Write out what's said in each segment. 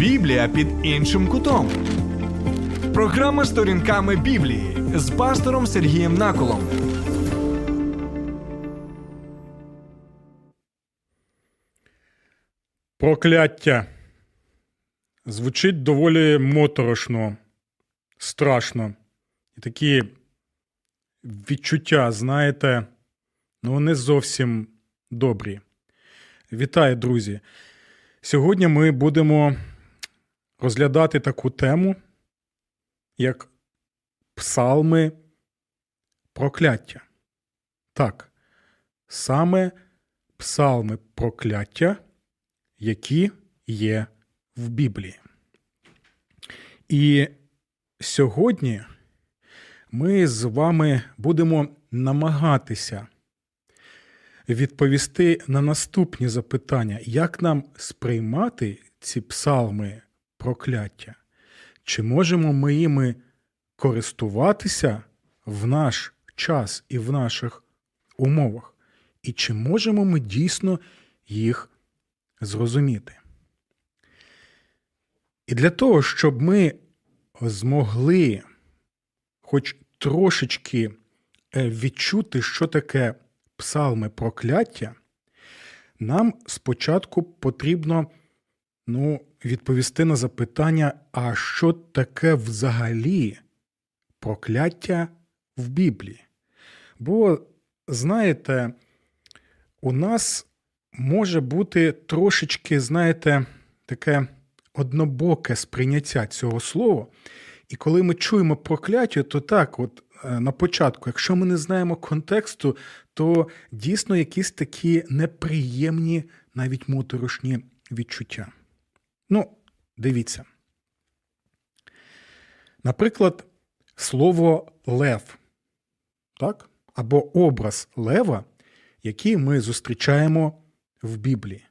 Біблія під іншим кутом. Програма сторінками Біблії з пастором Сергієм Наколом. Прокляття. Звучить доволі моторошно, страшно. І такі відчуття, знаєте, ну не зовсім добрі. Вітаю, друзі! Сьогодні ми будемо розглядати таку тему, як псалми прокляття. Так, саме псалми прокляття, які є в Біблії. І сьогодні ми з вами будемо намагатися відповісти на наступні запитання, як нам сприймати ці псалми прокляття? Чи можемо ми їми користуватися в наш час і в наших умовах? І чи можемо ми дійсно їх зрозуміти? І для того, щоб ми змогли хоч трошечки е, відчути, що таке псалми прокляття, нам спочатку потрібно ну, відповісти на запитання, а що таке взагалі прокляття в Біблії? Бо, знаєте, у нас може бути трошечки, знаєте, таке однобоке сприйняття цього слова. І коли ми чуємо прокляття, то так, от е, на початку, якщо ми не знаємо контексту, то дійсно якісь такі неприємні, навіть моторошні відчуття. Ну, дивіться. Наприклад, слово лев, так? або образ лева, який ми зустрічаємо в Біблії.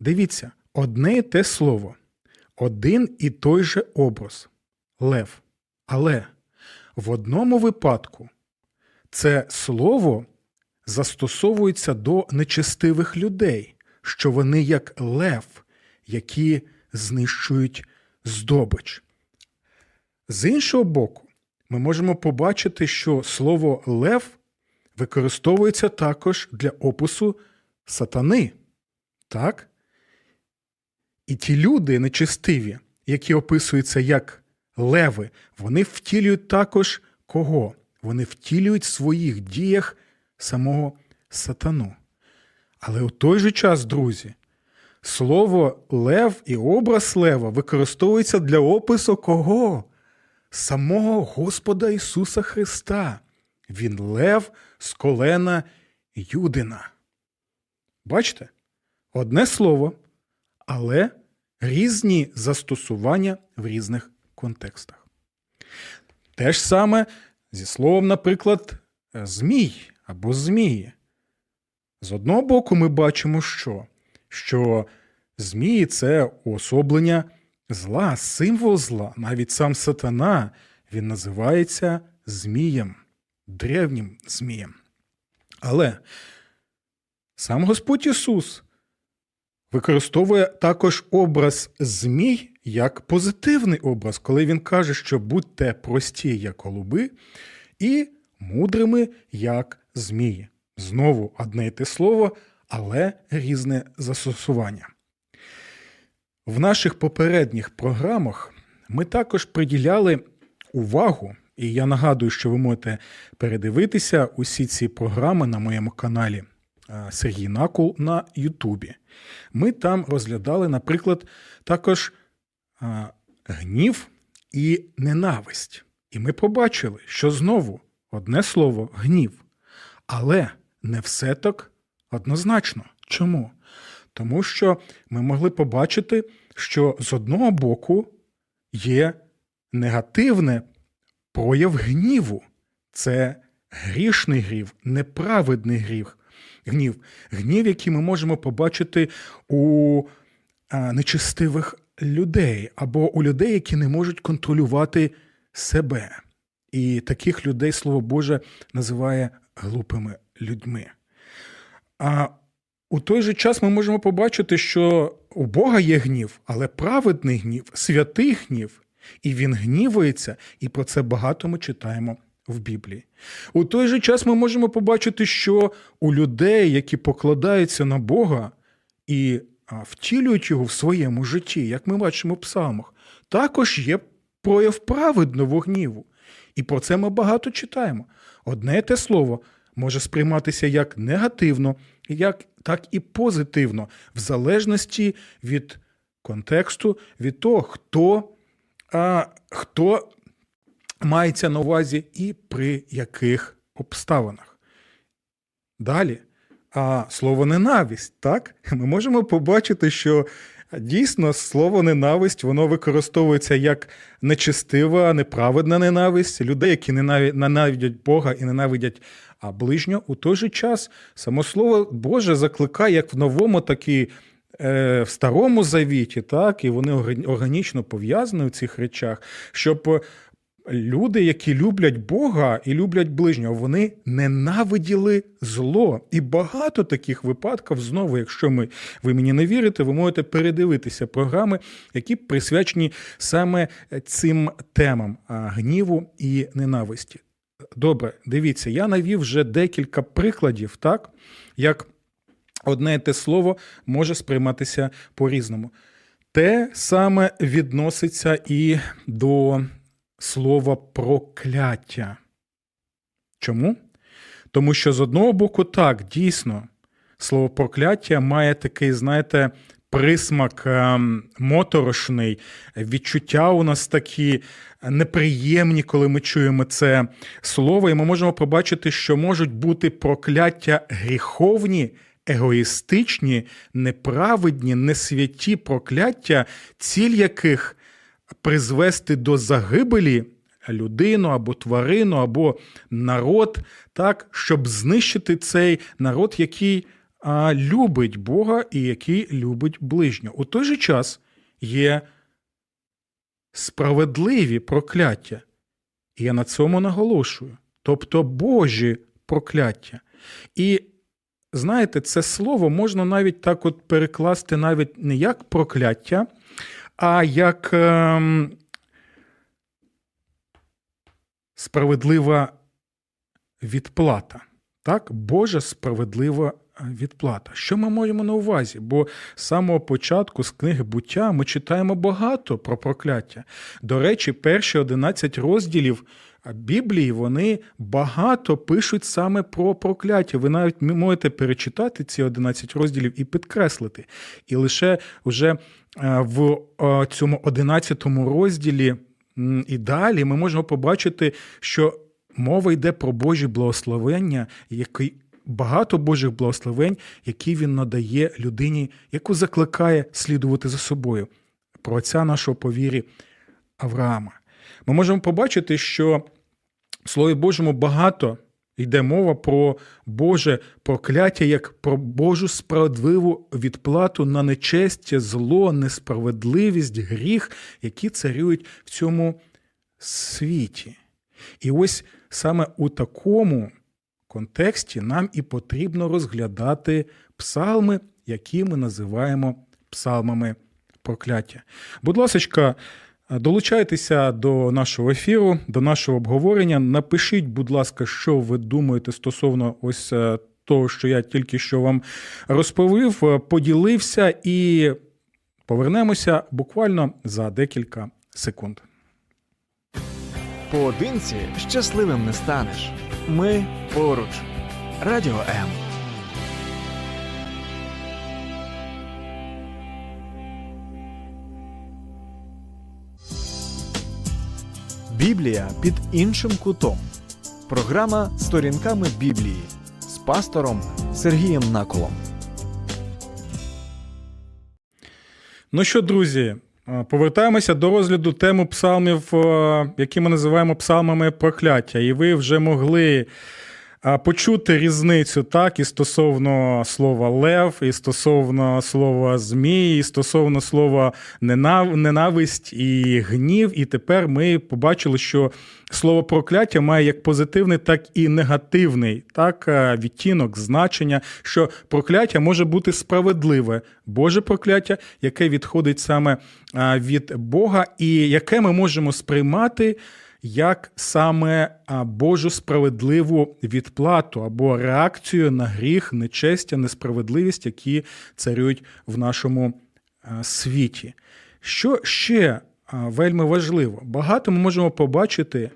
Дивіться, одне і те слово, один і той же образ лев. Але в одному випадку це слово застосовується до нечестивих людей, що вони як лев, які знищують здобич. З іншого боку, ми можемо побачити, що слово лев використовується також для опису сатани. Так? І ті люди нечестиві, які описуються як леви, вони втілюють також кого? Вони втілюють в своїх діях самого сатану. Але у той же час, друзі, слово лев і образ лева використовується для опису кого? Самого Господа Ісуса Христа. Він лев з колена Юдина. Бачите? Одне слово, але різні застосування в різних контекстах. Те ж саме зі словом, наприклад, змій або змії. З одного боку, ми бачимо, що що змії це уособлення зла, символ зла, навіть сам сатана, він називається Змієм, древнім Змієм. Але сам Господь Ісус використовує також образ змій як позитивний образ, коли він каже, що будьте прості, як голуби, і мудрими, як змії. Знову одне й те слово, але різне застосування. В наших попередніх програмах ми також приділяли увагу, і я нагадую, що ви можете передивитися усі ці програми на моєму каналі Сергій Накул на Ютубі. Ми там розглядали, наприклад, також гнів і ненависть. І ми побачили, що знову одне слово гнів. Але не все так однозначно. Чому? Тому що ми могли побачити, що з одного боку є негативне прояв гніву. Це грішний грів, неправедний гріх. Гнів, гнів, який ми можемо побачити у нечистивих людей або у людей, які не можуть контролювати себе. І таких людей Слово Боже називає глупими людьми. А у той же час ми можемо побачити, що у Бога є гнів, але праведний гнів, святий гнів, і він гнівується, і про це багато ми читаємо в Біблії. У той же час ми можемо побачити, що у людей, які покладаються на Бога і втілюють його в своєму житті, як ми бачимо в псалмах, також є прояв праведного гніву. І про це ми багато читаємо. Одне те слово може сприйматися як негативно, як, так і позитивно, в залежності від контексту, від того, хто, а, хто мається на увазі і при яких обставинах. Далі, а слово ненависть, так? Ми можемо побачити, що дійсно слово ненависть воно використовується як нечистива, неправедна ненависть людей, які ненави- ненавидять Бога і ненавидять а ближнього. У той же час само слово Боже закликає як в новому, так і е, в старому завіті, так, і вони органічно пов'язані в цих речах, щоб люди, які люблять Бога і люблять ближнього, вони ненавиділи зло. І багато таких випадків, знову, якщо ми, ви мені не вірите, ви можете передивитися програми, які присвячені саме цим темам гніву і ненависті. Добре, дивіться, я навів вже декілька прикладів, так, як одне те слово може сприйматися по-різному. Те саме відноситься і до слова прокляття. Чому? Тому що з одного боку, так, дійсно, слово прокляття має такий, знаєте, присмак ем, моторошний, відчуття у нас такі неприємні, коли ми чуємо це слово, і ми можемо побачити, що можуть бути прокляття гріховні, егоїстичні, неправедні, несвяті прокляття, ціль яких призвести до загибелі людину або тварину, або народ, так, щоб знищити цей народ, який а, любить Бога і який любить ближнього. У той же час є справедливі прокляття. І я на цьому наголошую. Тобто Божі прокляття. І знаєте, це слово можна навіть так от перекласти навіть не як прокляття, а як ем, справедлива відплата. Так, Божа справедлива відплата. Що ми маємо на увазі? Бо з самого початку з книги буття ми читаємо багато про прокляття. До речі, перші 11 розділів Біблії вони багато пишуть саме про прокляття. Ви навіть можете перечитати ці 11 розділів і підкреслити. І лише вже в цьому 11 розділі і далі ми можемо побачити, що мова йде про Божі благословення, які багато Божих благословень, які він надає людині, яку закликає слідувати за собою. Про отця нашого повірі Авраама. Ми можемо побачити, що в Слові Божому багато йде мова про Боже прокляття, як про Божу справедливу відплату на нечестя, зло, несправедливість, гріх, які царюють в цьому світі. І ось саме у такому контексті нам і потрібно розглядати псалми, які ми називаємо псалмами прокляття. Будь ласка, долучайтеся до нашого ефіру, до нашого обговорення. Напишіть, будь ласка, що ви думаєте стосовно ось того, що я тільки що вам розповів, поділився, і повернемося буквально за декілька секунд. Поодинці щасливим не станеш. Ми поруч. Радіо М. Біблія під іншим кутом. Програма Сторінками Біблії з пастором Сергієм Наколом. Ну що, друзі, повертаємося до розгляду теми псалмів, які ми називаємо псалмами прокляття. І ви вже могли почути різницю так і стосовно слова лев, і стосовно слова змій, і стосовно слова ненависть і гнів. І тепер ми побачили, що слово прокляття має як позитивний, так і негативний так, е, відтінок, значення, що прокляття може бути справедливе, Боже прокляття, яке відходить саме е, від Бога, і яке ми можемо сприймати як саме Божу справедливу відплату або реакцію на гріх, нечестя, несправедливість, які царюють в нашому світі. Що ще вельми важливо? Багато ми можемо побачити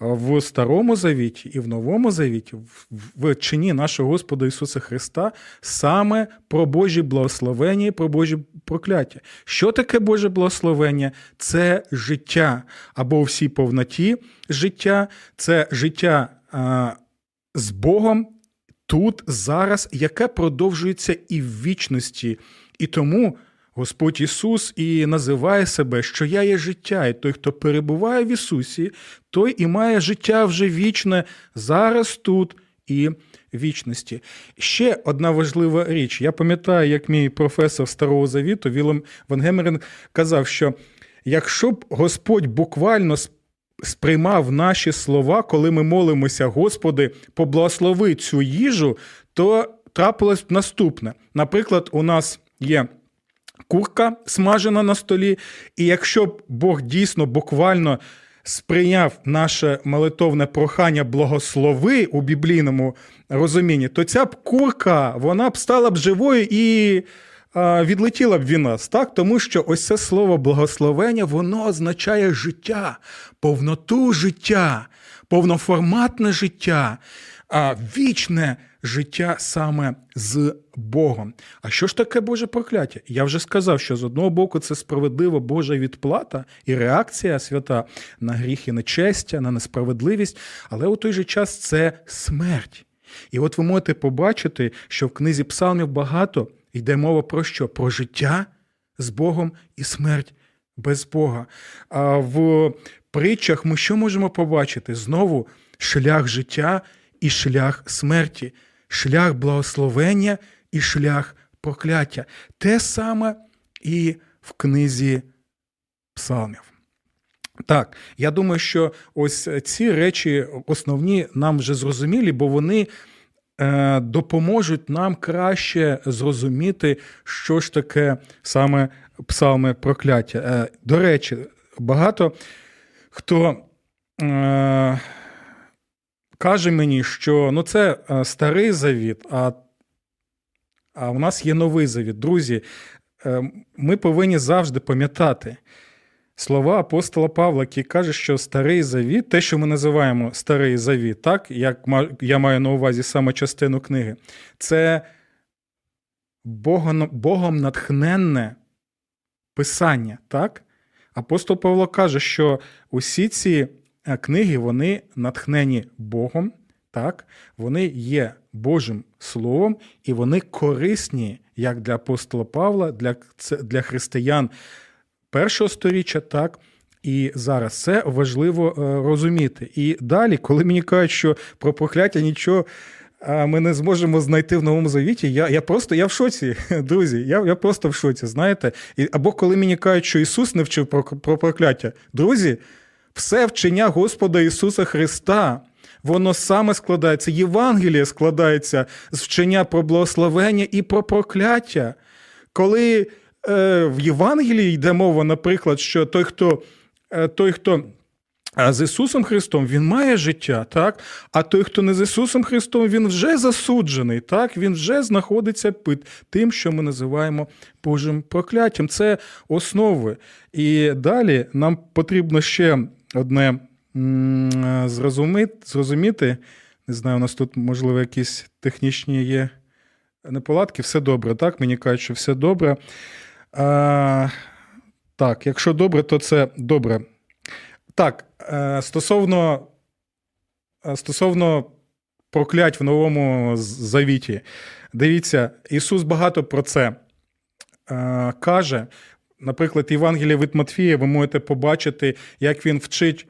в Старому Завіті і в Новому Завіті, в чині нашого Господа Ісуса Христа, саме про Божі благословення і про Божі прокляття. Що таке Боже благословення? Це життя або у всій повноті життя, це життя а, з Богом тут, зараз, яке продовжується і в вічності. І тому. Господь Ісус і називає себе, що я є життя, і той, хто перебуває в Ісусі, той і має життя вже вічне зараз тут і вічності. Ще одна важлива річ. Я пам'ятаю, як мій професор Старого Завіту Вілем Ван Гемерен казав, що якщо б Господь буквально сприймав наші слова, коли ми молимося, Господи, поблагослови цю їжу, то трапилось б наступне. Наприклад, у нас є курка смажена на столі. І якщо б Бог дійсно буквально сприйняв наше молитовне прохання благослови у біблійному розумінні, то ця б курка вона б стала б живою і. Відлетіла б від нас, так? Тому що ось це слово благословення, воно означає життя, повноту життя, повноформатне життя, вічне життя саме з Богом. А що ж таке Боже прокляття? Я вже сказав, що з одного боку це справедлива Божа відплата і реакція свята на гріх і нечестя, на несправедливість, але у той же час це смерть. І от ви можете побачити, що в книзі Псалмів багато йде мова про що? Про життя з Богом і смерть без Бога. А в притчах ми що можемо побачити? Знову шлях життя і шлях смерті шлях благословення і шлях прокляття. Те саме і в книзі псалмів. Так, я думаю, що ось ці речі основні нам вже зрозумілі, бо вони е, допоможуть нам краще зрозуміти, що ж таке саме псалми прокляття. Е, до речі, багато хто. Каже мені, що ну це е, старий завіт, а а у нас є новий завіт. Друзі, е, ми повинні завжди пам'ятати слова апостола Павла, який каже, що старий завіт, те, що ми називаємо старий завіт, так, як я маю на увазі саме частину книги, це Богом, натхненне писання. так? Апостол Павло каже, що усі ці книги вони натхнені Богом, так? вони є Божим Словом, і вони корисні як для апостола Павла, для, для християн першого сторіччя, так. І зараз це важливо е, розуміти. І далі, коли мені кажуть, що про прокляття нічого ми не зможемо знайти в новому завіті, я я просто я в шоці, друзі. Я я просто в шоці, знаєте. І, Або коли мені кажуть, що Ісус не вчив про, про прокляття, друзі. Все вчення Господа Ісуса Христа, воно саме складається, Євангеліє складається з вчення про благословення і про прокляття. Коли е, в Євангелії йде мова, наприклад, що той, хто е, той, хто з Ісусом Христом, Він має життя, так? а той, хто не з Ісусом Христом, Він вже засуджений, так? Він вже знаходиться під тим, що ми називаємо Божим прокляттям. Це основи. І далі нам потрібно ще одне зрозуміти. Не знаю, у нас тут, можливо, якісь технічні є неполадки. Все добре, так? Мені кажуть, що все добре. А, Так, якщо добре, то це добре. Так, е, стосовно е, стосовно проклять в новому завіті, дивіться, Ісус багато про це е, каже. Наприклад, Євангелія від Матфія, ви можете побачити, як він вчить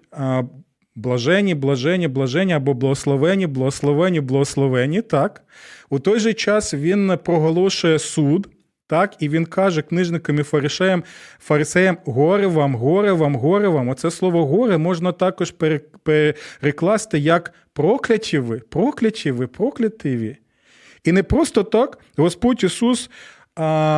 Блажені, блажені, блажені або благословені, благословені, благословені. Так. У той же час він проголошує суд. Так, і він каже книжникам і фарисеям, фарисеям горе вам, горе вам, горе вам. Оце слово горе можна також перекласти як прокляті ви, прокляті ви, проклятиві. І не просто так Господь Ісус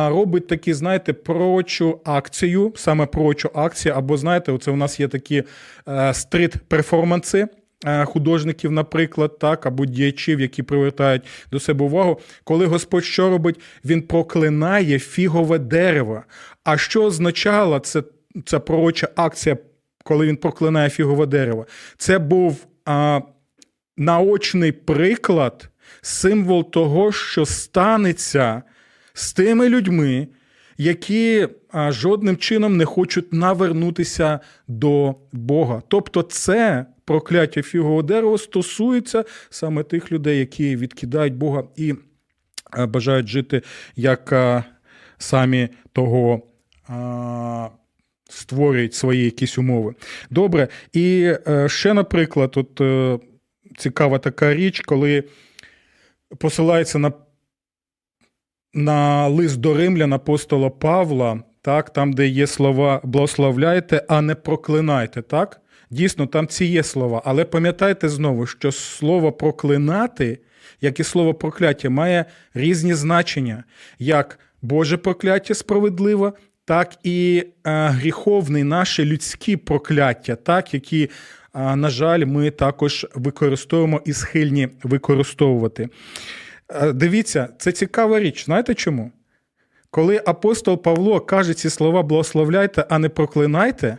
робить такі, знаєте, прочу акцію, саме прочу акцію, або знаєте, оце у нас є такі е, стрит-перформанси. Е, художників, наприклад, так, або діячів, які привертають до себе увагу, коли Господь що робить, він проклинає фігове дерево. А що означала це, ця пророча акція, коли він проклинає фігове дерево? Це був а, наочний приклад, символ того, що станеться з тими людьми, які жодним чином не хочуть навернутися до Бога. Тобто, це прокляття фігового дерева стосується саме тих людей, які відкидають Бога і бажають жити як самі того. Створюють свої якісь умови. Добре. І е, ще, наприклад, от е, цікава така річ, коли посилається на на лист до римлян апостола Павла, так, там, де є слова благословляйте, а не проклинайте. так? Дійсно, там ці є слова. Але пам'ятайте знову, що слово проклинати, як і слово прокляття, має різні значення, як Боже прокляття справедливе, так і е, гріховне наше людські прокляття, так, які, е, на жаль, ми також використовуємо і схильні використовувати. Е, дивіться, це цікава річ. Знаєте чому? Коли апостол Павло каже ці слова благословляйте, а не проклинайте,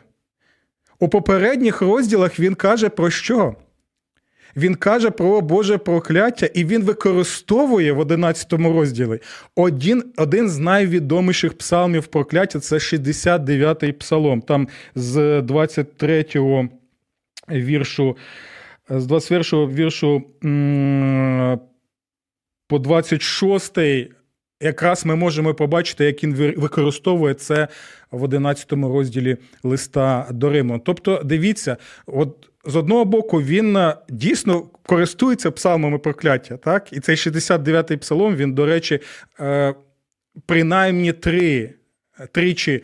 у попередніх розділах він каже про що? Він каже про Боже прокляття, і він використовує в 11 розділі один один з найвідоміших псалмів прокляття це 69-й псалом. Там з 23 го віршу, з 21 го віршу по 26-й якраз ми можемо побачити, як він використовує це в 11 розділі листа до Риму. Тобто, дивіться, от з одного боку, він е, дійсно користується псалмами прокляття, так? І цей 69-й псалом, він, до речі, е, принаймні три тричі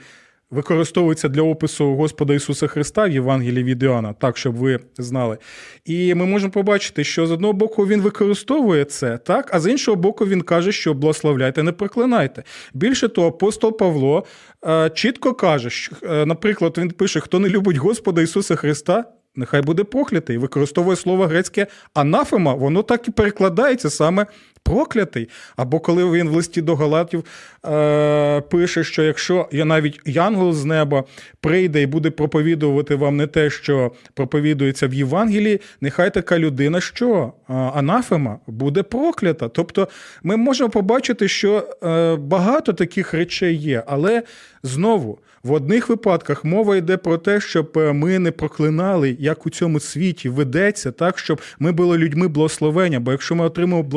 використовується для опису Господа Ісуса Христа в Євангелії від Іоанна, так, щоб ви знали. І ми можемо побачити, що з одного боку він використовує це, так, а з іншого боку, він каже, що благословляйте, не проклинайте. Більше того, апостол Павло е, чітко каже, що, е, наприклад, він пише: хто не любить Господа Ісуса Христа. Нехай буде проклятий. Використовує слово грецьке анафема, воно так і перекладається саме проклятий. Або коли він в листі до Галатів е, пише, що якщо я навіть янгол з неба прийде і буде проповідувати вам не те, що проповідується в Євангелії, нехай така людина, що анафема буде проклята. Тобто ми можемо побачити, що е, багато таких речей є, але знову. В одних випадках мова йде про те, щоб е, ми не проклинали, як у цьому світі ведеться, так щоб ми були людьми благословення. Бо якщо ми отримаємо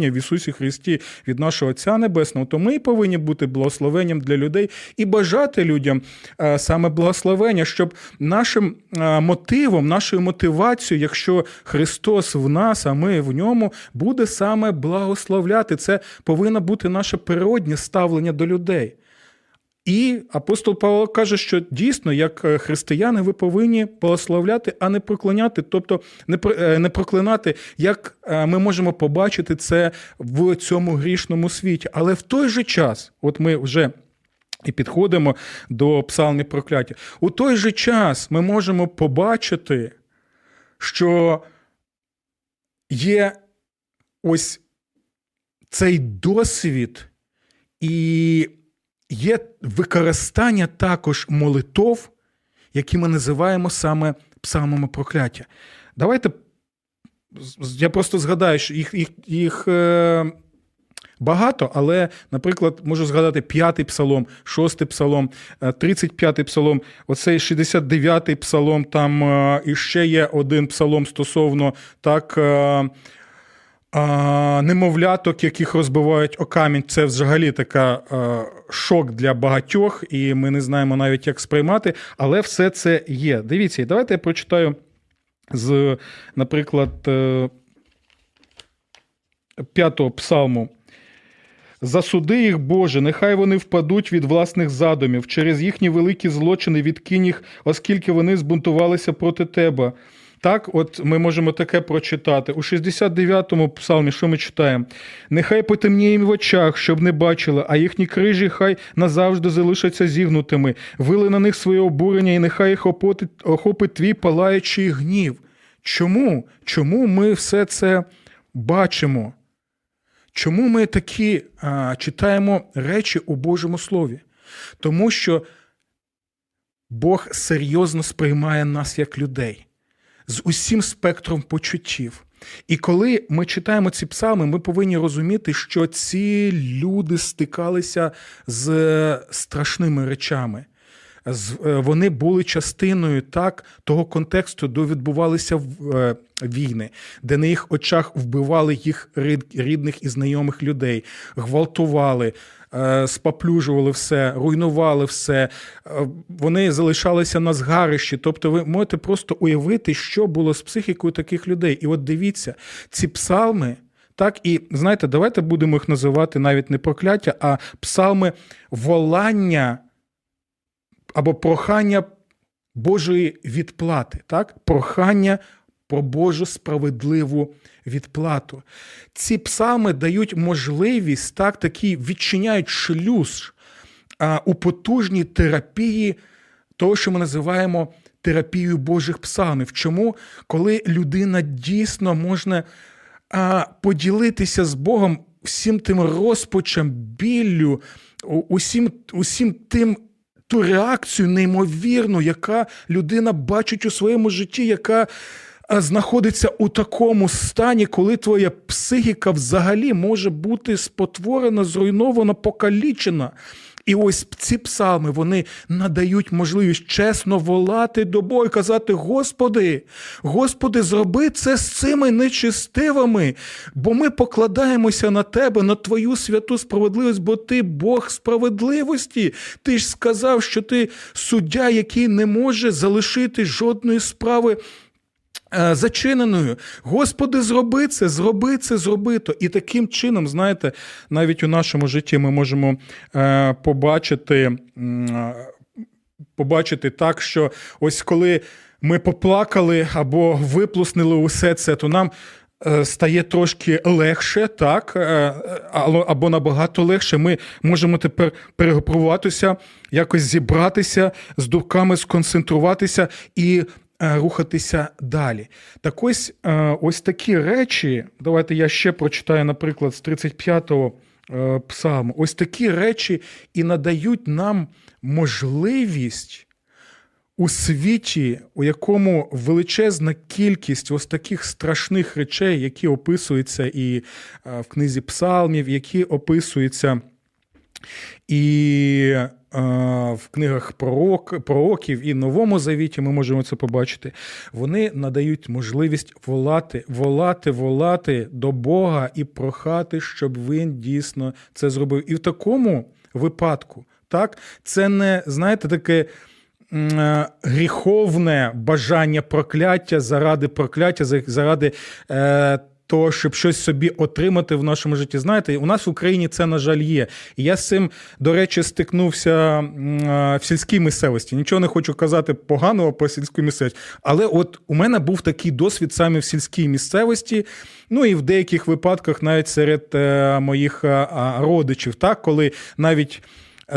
благословення в Ісусі Христі від нашого Отця Небесного, то ми повинні бути благословенням для людей і бажати людям е, саме благословення, щоб нашим е, мотивом, нашою мотивацією, якщо Христос в нас, а ми в ньому, буде саме благословляти. Це повинно бути наше природнє ставлення до людей. І апостол Павло каже, що дійсно, як е, християни, ви повинні благословляти, а не проклиняти, тобто не е, проклинати, як е, ми можемо побачити це в цьому грішному світі. Але в той же час, от ми вже і підходимо до псалмів прокляття, у той же час ми можемо побачити, що є ось цей досвід і є використання також молитов, які ми називаємо саме псалмами прокляття. Давайте я просто згадаю, що їх їх, їх е, багато, але, наприклад, можу згадати п'ятий псалом, шостий псалом, 35-й е, псалом, оцей 69-й псалом, там е, іще є один псалом стосовно так. А, Немовляток, яких розбивають о камінь, це взагалі така а, шок для багатьох, і ми не знаємо навіть, як сприймати, але все це є. Дивіться, давайте я прочитаю з, наприклад, е, п'ятого псалму. Засуди їх, Боже, нехай вони впадуть від власних задумів, через їхні великі злочини відкинь їх, оскільки вони збунтувалися проти тебе. Так, от ми можемо таке прочитати. У 69-му псалмі, що ми читаємо? Нехай потемніє їм в очах, щоб не бачили, а їхні крижі хай назавжди залишаться зігнутими, вили на них своє обурення, і нехай їх охопить твій палаючий гнів. Чому? Чому ми все це бачимо? Чому ми такі а, читаємо речі у Божому Слові? Тому що Бог серйозно сприймає нас як людей з усім спектром почуттів. І коли ми читаємо ці псалми, ми повинні розуміти, що ці люди стикалися з страшними речами. Е, вони були частиною так того контексту, де відбувалися е, війни, де на їх очах вбивали їх рідних і знайомих людей, гвалтували, е, споплюжували все, руйнували все. Вони залишалися на згарищі. Тобто, ви можете просто уявити, що було з психікою таких людей. І от дивіться, ці псалми. Так, і знаєте, давайте будемо їх називати навіть не прокляття, а псалми волання або прохання Божої відплати, так? прохання про Божу справедливу відплату. Ці псалми дають можливість, так, такі відчиняють шлюз а, у потужній терапії того, що ми називаємо терапією Божих псалмів. Чому, коли людина дійсно можна а, поділитися з Богом всім тим розпачем, біллю, усім, усім тим ту реакцію неймовірну, яка людина бачить у своєму житті, яка знаходиться у такому стані, коли твоя психіка взагалі може бути спотворена, зруйнована, покалічена. І ось ці псалми вони надають можливість чесно волати до Бога і казати: Господи, Господи, зроби це з цими нечистивими, бо ми покладаємося на Тебе, на Твою святу справедливість, бо Ти Бог справедливості. Ти ж сказав, що ти суддя, який не може залишити жодної справи. Е, зачиненою. Господи, зроби це, зроби це, зроби то. І таким чином, знаєте, навіть у нашому житті ми можемо е, побачити, побачити так, що ось коли ми поплакали або виплеснили усе це, то нам. Е, стає трошки легше, так, або набагато легше. Ми можемо тепер перегрупуватися, якось зібратися з думками, сконцентруватися і Е, рухатися далі. Так ось е, ось такі речі. Давайте я ще прочитаю, наприклад, з 35-го е, псалму. Ось такі речі і надають нам можливість. У світі, у якому величезна кількість ось таких страшних речей, які описуються і в книзі псалмів, які описуються і в книгах пророк, пророків і Новому Завіті ми можемо це побачити. Вони надають можливість волати, волати, волати до Бога і прохати, щоб він дійсно це зробив. І в такому випадку, так, це не знаєте, таке. Гріховне бажання прокляття заради прокляття, заради е, того, щоб щось собі отримати в нашому житті. Знаєте, у нас в Україні це, на жаль, є. І я з цим, до речі, стикнувся в сільській місцевості. Нічого не хочу казати поганого по сільській місцевості. Але от у мене був такий досвід саме в сільській місцевості. Ну і в деяких випадках навіть серед е, моїх родичів, так, коли навіть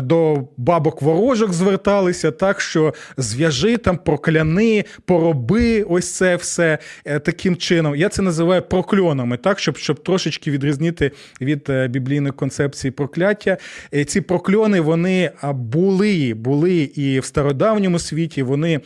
до бабок ворожок зверталися, так що зв'яжи там, прокляни, пороби, ось це все е, таким чином. Я це називаю прокльонами, так, щоб щоб трошечки відрізнити від е, біблійної концепції прокляття. Е, ці прокльони вони були, були і в стародавньому світі, вони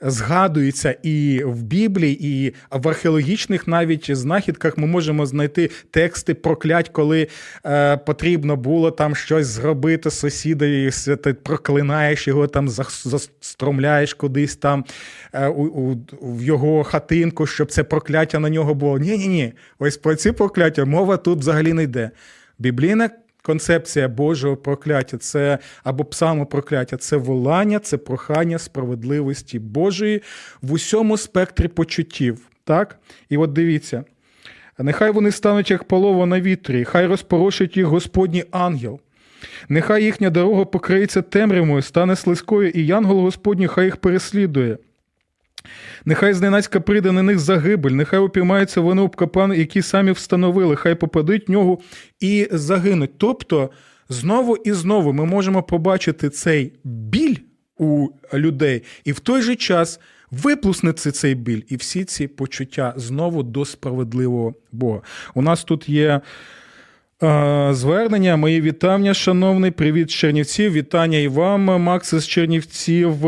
згадується і в Біблії, і в археологічних навіть знахідках ми можемо знайти тексти проклять, коли е, потрібно було там щось зробити сусіда, і ти проклинаєш його там, застромляєш кудись там е, у, у, в його хатинку, щоб це прокляття на нього було. Ні, ні, ні. Ось про ці прокляття мова тут взагалі не йде. Біблійна концепція Божого прокляття, це або псалмопрокляття, це волання, це прохання справедливості Божої в усьому спектрі почуттів. Так? І от дивіться. Нехай вони стануть як полова на вітрі, хай розпорошить їх Господній ангел. Нехай їхня дорога покриється темрявою, стане слизькою, і янгол Господній хай їх переслідує. Нехай зненацька прийде на них загибель, нехай упіймаються вони об капан, які самі встановили, хай попадуть в нього і загинуть. Тобто, знову і знову ми можемо побачити цей біль у людей, і в той же час виплуснеться цей біль і всі ці почуття знову до справедливого Бога. У нас тут є. Е, звернення, мої вітання, шановний, привіт з Чернівців. Вітання і вам, Макс з Чернівців.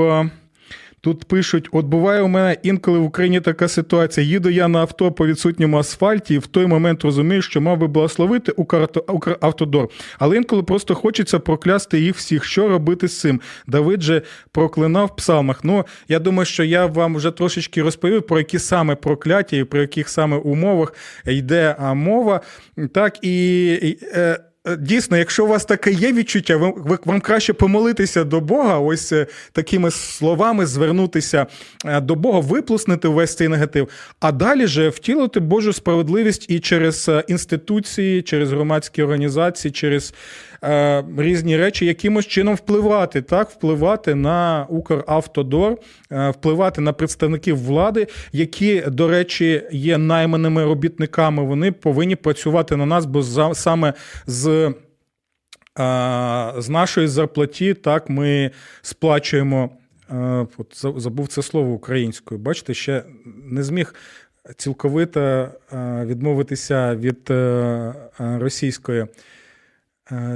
Тут пишуть: от буває у мене інколи в Україні така ситуація. Їду я на авто по відсутньому асфальті, і в той момент розумію, що мав би благословити Укравтодор. Але інколи просто хочеться проклясти їх всіх. Що робити з цим? Давид же проклинав в псалмах. Ну, я думаю, що я вам вже трошечки розповів, про які саме прокляття і про яких саме умовах йде мова. Так і. Е, Е, дійсно, якщо у вас таке є відчуття, ви, вам краще помолитися до Бога, ось е, такими словами звернутися е, до Бога, виплеснути весь цей негатив, а далі же втілити Божу справедливість і через інституції, через громадські організації, через Е, різні речі, якимось чином впливати, так, впливати на Укравтодор, е, впливати на представників влади, які, до речі, є найманими робітниками. Вони повинні працювати на нас, бо саме з. Е, з нашої зарплаті так ми сплачуємо. От забув це слово українською. Бачите, ще не зміг цілковито відмовитися від російської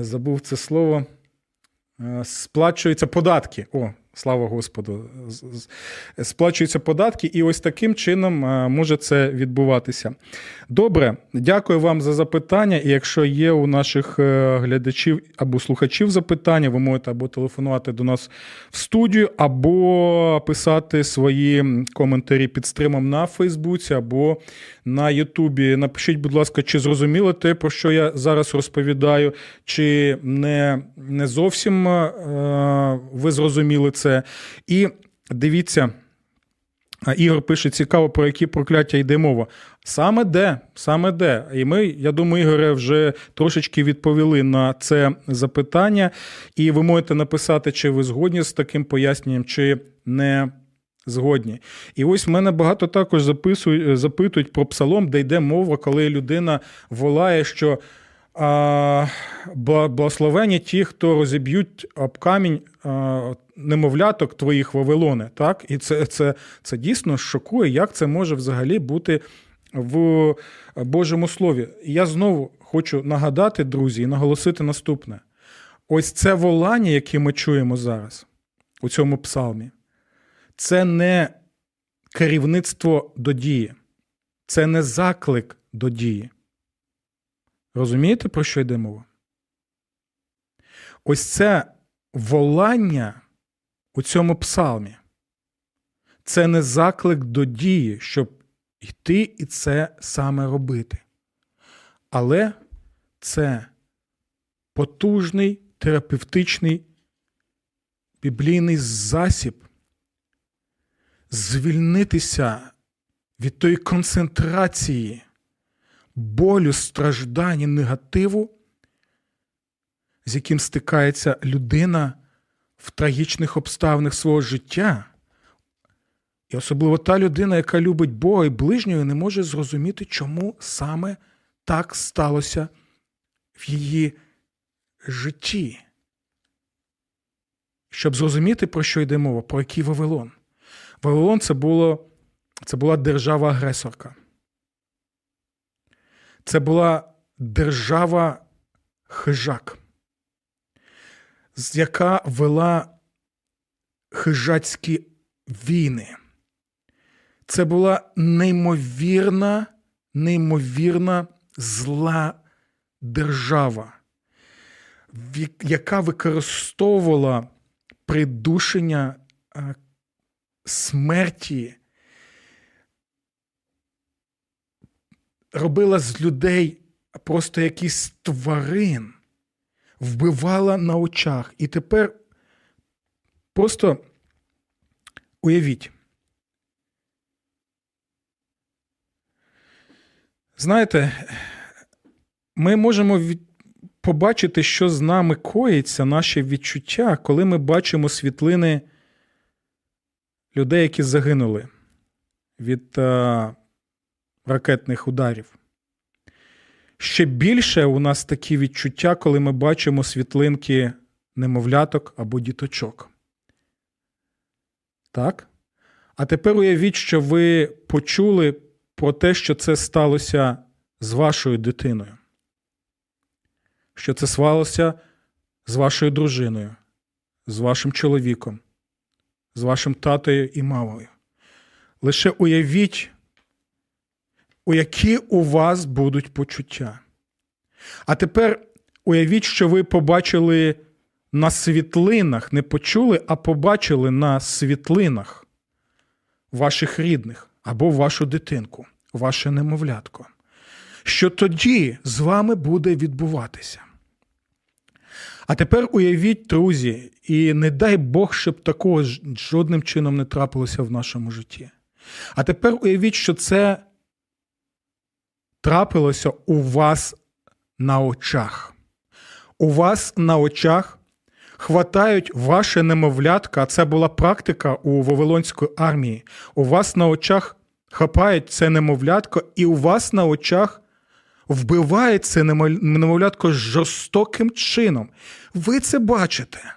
забув це слово. Е, сплачуються податки. О, слава Господу! Сплачуються податки, і ось таким чином е, може це відбуватися. Добре, дякую вам за запитання. І якщо є у наших глядачів або слухачів запитання, ви можете або телефонувати до нас в студію, або писати свої коментарі під стримом на Фейсбуці, або на Ютубі. Напишіть, будь ласка, чи зрозуміло те, про що я зараз розповідаю, чи не не зовсім е, ви зрозуміли це. І дивіться. Ігор пише, цікаво, про які прокляття йде мова. Саме де, саме де. І ми, я думаю, Ігоре, вже трошечки відповіли на це запитання, і ви можете написати, чи ви згодні з таким поясненням, чи не Згодні. І ось в мене багато також записують, запитують про псалом, де йде мова, коли людина волає, що благословені ті, хто розіб'ють об камінь немовляток твоїх Вавилони. Так? І це, це, це дійсно шокує, як це може взагалі бути в Божому Слові. І я знову хочу нагадати, друзі, і наголосити наступне: ось це волання, яке ми чуємо зараз у цьому псалмі це не керівництво до дії, це не заклик до дії. Розумієте, про що йде мова? Ось це волання у цьому псалмі. Це не заклик до дії, щоб йти і це саме робити. Але це потужний терапевтичний біблійний засіб звільнитися від тої концентрації болю, страждань негативу, з яким стикається людина в трагічних обставинах свого життя. І особливо та людина, яка любить Бога і ближнього, не може зрозуміти, чому саме так сталося в її житті. Щоб зрозуміти, про що йде мова, про який Вавилон. Вавилон це було, це була держава-агресорка. Це була держава хижак, яка вела хижацькі війни. Це була неймовірна, неймовірна зла держава, яка використовувала придушення е, смерті робила з людей просто якісь тварин, вбивала на очах. І тепер просто уявіть. Знаєте, ми можемо від... побачити, що з нами коїться, наші відчуття, коли ми бачимо світлини людей, які загинули від а, ракетних ударів. Ще більше у нас такі відчуття, коли ми бачимо світлинки немовляток або діточок. Так? А тепер уявіть, що ви почули про те, що це сталося з вашою дитиною. Що це сталося з вашою дружиною, з вашим чоловіком, з вашим татою і мамою. Лише уявіть, у які у вас будуть почуття. А тепер уявіть, що ви побачили на світлинах, не почули, а побачили на світлинах ваших рідних або вашу дитинку, ваше немовлятко. Що тоді з вами буде відбуватися? А тепер уявіть, друзі, і не дай Бог, щоб такого жодним чином не трапилося в нашому житті. А тепер уявіть, що це трапилося у вас на очах. У вас на очах хватають ваше немовлятка, а це була практика у Вавилонської армії. У вас на очах хапають це немовлятко, і у вас на очах вбиває це немовлятко жорстоким чином. Ви це бачите.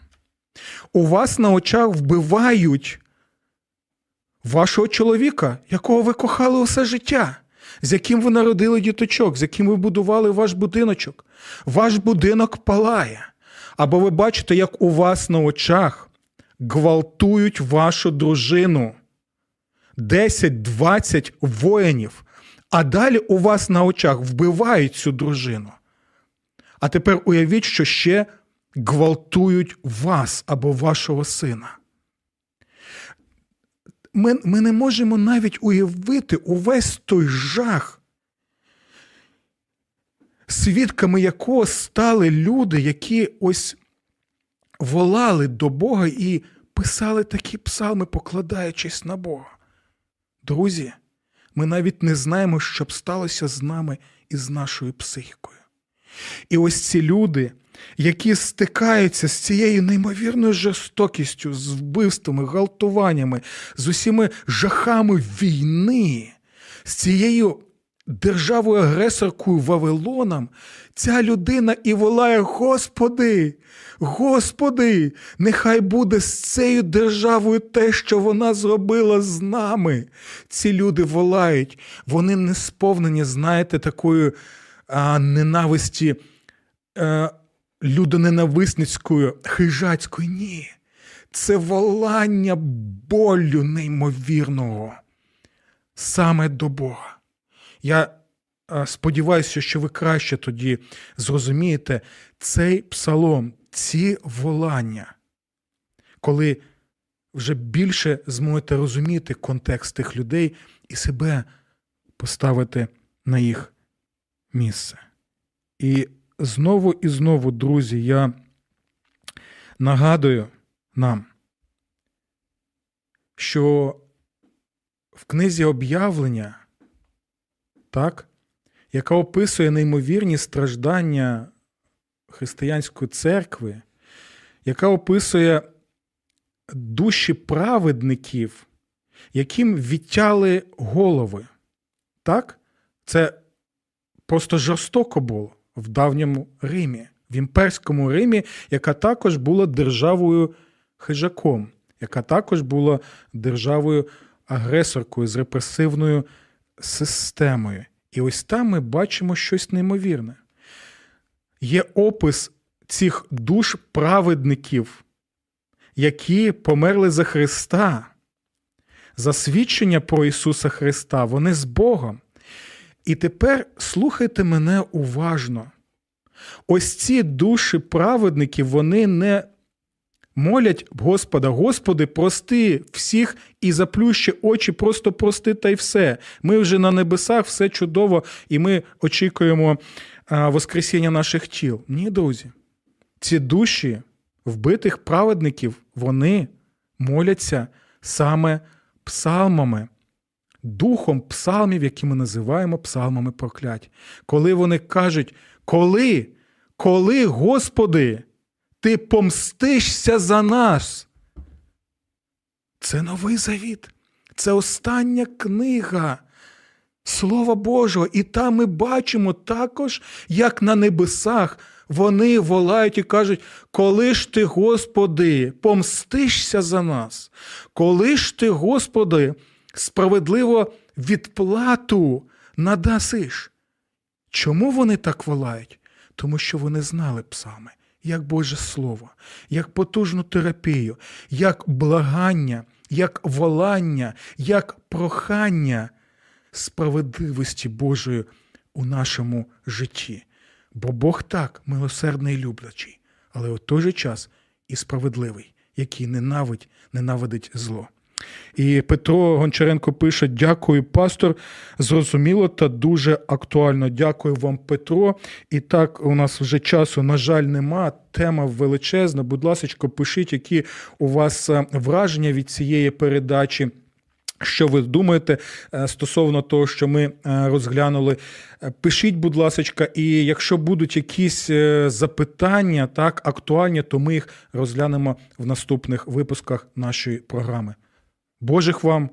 У вас на очах вбивають вашого чоловіка, якого ви кохали усе життя, з яким ви народили діточок, з яким ви будували ваш будиночок. Ваш будинок палає. Або ви бачите, як у вас на очах гвалтують вашу дружину. 10-20 воїнів, а далі у вас на очах вбивають цю дружину. А тепер уявіть, що ще гвалтують вас або вашого сина. Ми, Ми не можемо навіть уявити увесь той жах, свідками якого стали люди, які ось волали до Бога і писали такі псалми, покладаючись на Бога. Друзі, ми навіть не знаємо, що б сталося з нами і з нашою психікою. І ось ці люди, які стикаються з цією неймовірною жорстокістю, з вбивствами, галтуваннями, з усіми жахами війни, з цією державою агресоркою Вавилоном, ця людина і волає: Господи, Господи, нехай буде з цією державою те, що вона зробила з нами. Ці люди волають, вони не сповнені, знаєте, такої а, ненависті а, е, людоненависницької, хижацької. Ні. Це волання болю неймовірного саме до Бога. Я сподіваюся, що ви краще тоді зрозумієте цей псалом, ці волання, коли вже більше зможете розуміти контекст тих людей і себе поставити на їх місце. І знову і знову, друзі, я нагадую нам, що в книзі об'явлення, так, яка описує неймовірні страждання християнської церкви, яка описує душі праведників, яким відтяли голови. Так? Це просто жорстоко було в давньому Римі, в імперському Римі, яка також була державою хижаком, яка також була державою агресоркою з репресивною системою. І ось там ми бачимо щось неймовірне. Є опис цих душ праведників, які померли за Христа, за свідчення про Ісуса Христа, вони з Богом. І тепер слухайте мене уважно. Ось ці душі праведників, вони не молять Господа, Господи, прости всіх і заплющи очі, просто прости та й все. Ми вже на небесах, все чудово, і ми очікуємо Воскресіння наших тіл. Ні, друзі. ці душі вбитих праведників, вони моляться саме псалмами, духом псалмів, які ми називаємо псалмами проклять. Коли вони кажуть, коли, коли, Господи, ти помстишся за нас. Це новий завіт, це остання книга. Слова Божого, і там ми бачимо також, як на небесах вони волають і кажуть, коли ж ти, Господи, помстишся за нас, коли ж ти, Господи, справедливо відплату надасиш. Чому вони так волають? Тому що вони знали псами, як Боже Слово, як потужну терапію, як благання, як волання, як прохання справедливості Божої у нашому житті. Бо Бог так милосердний і люблячий, але у той же час і справедливий, який ненавидь, ненавидить зло. І Петро Гончаренко пише: Дякую, пастор. Зрозуміло та дуже актуально. Дякую вам, Петро. І так, у нас вже часу, на жаль, нема. Тема величезна. Будь ласка, пишіть, які у вас е, враження від цієї передачі. Що ви думаєте е, стосовно того, що ми е, розглянули? Пишіть, будь ласка, і якщо будуть якісь запитання, так актуальні, то ми їх розглянемо в наступних випусках нашої програми. Божих вам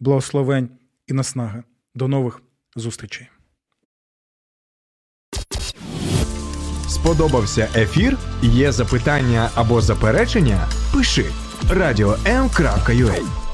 благословень і наснаги. До нових зустрічей. Сподобався ефір? Є запитання або заперечення? Пиши радіом.ua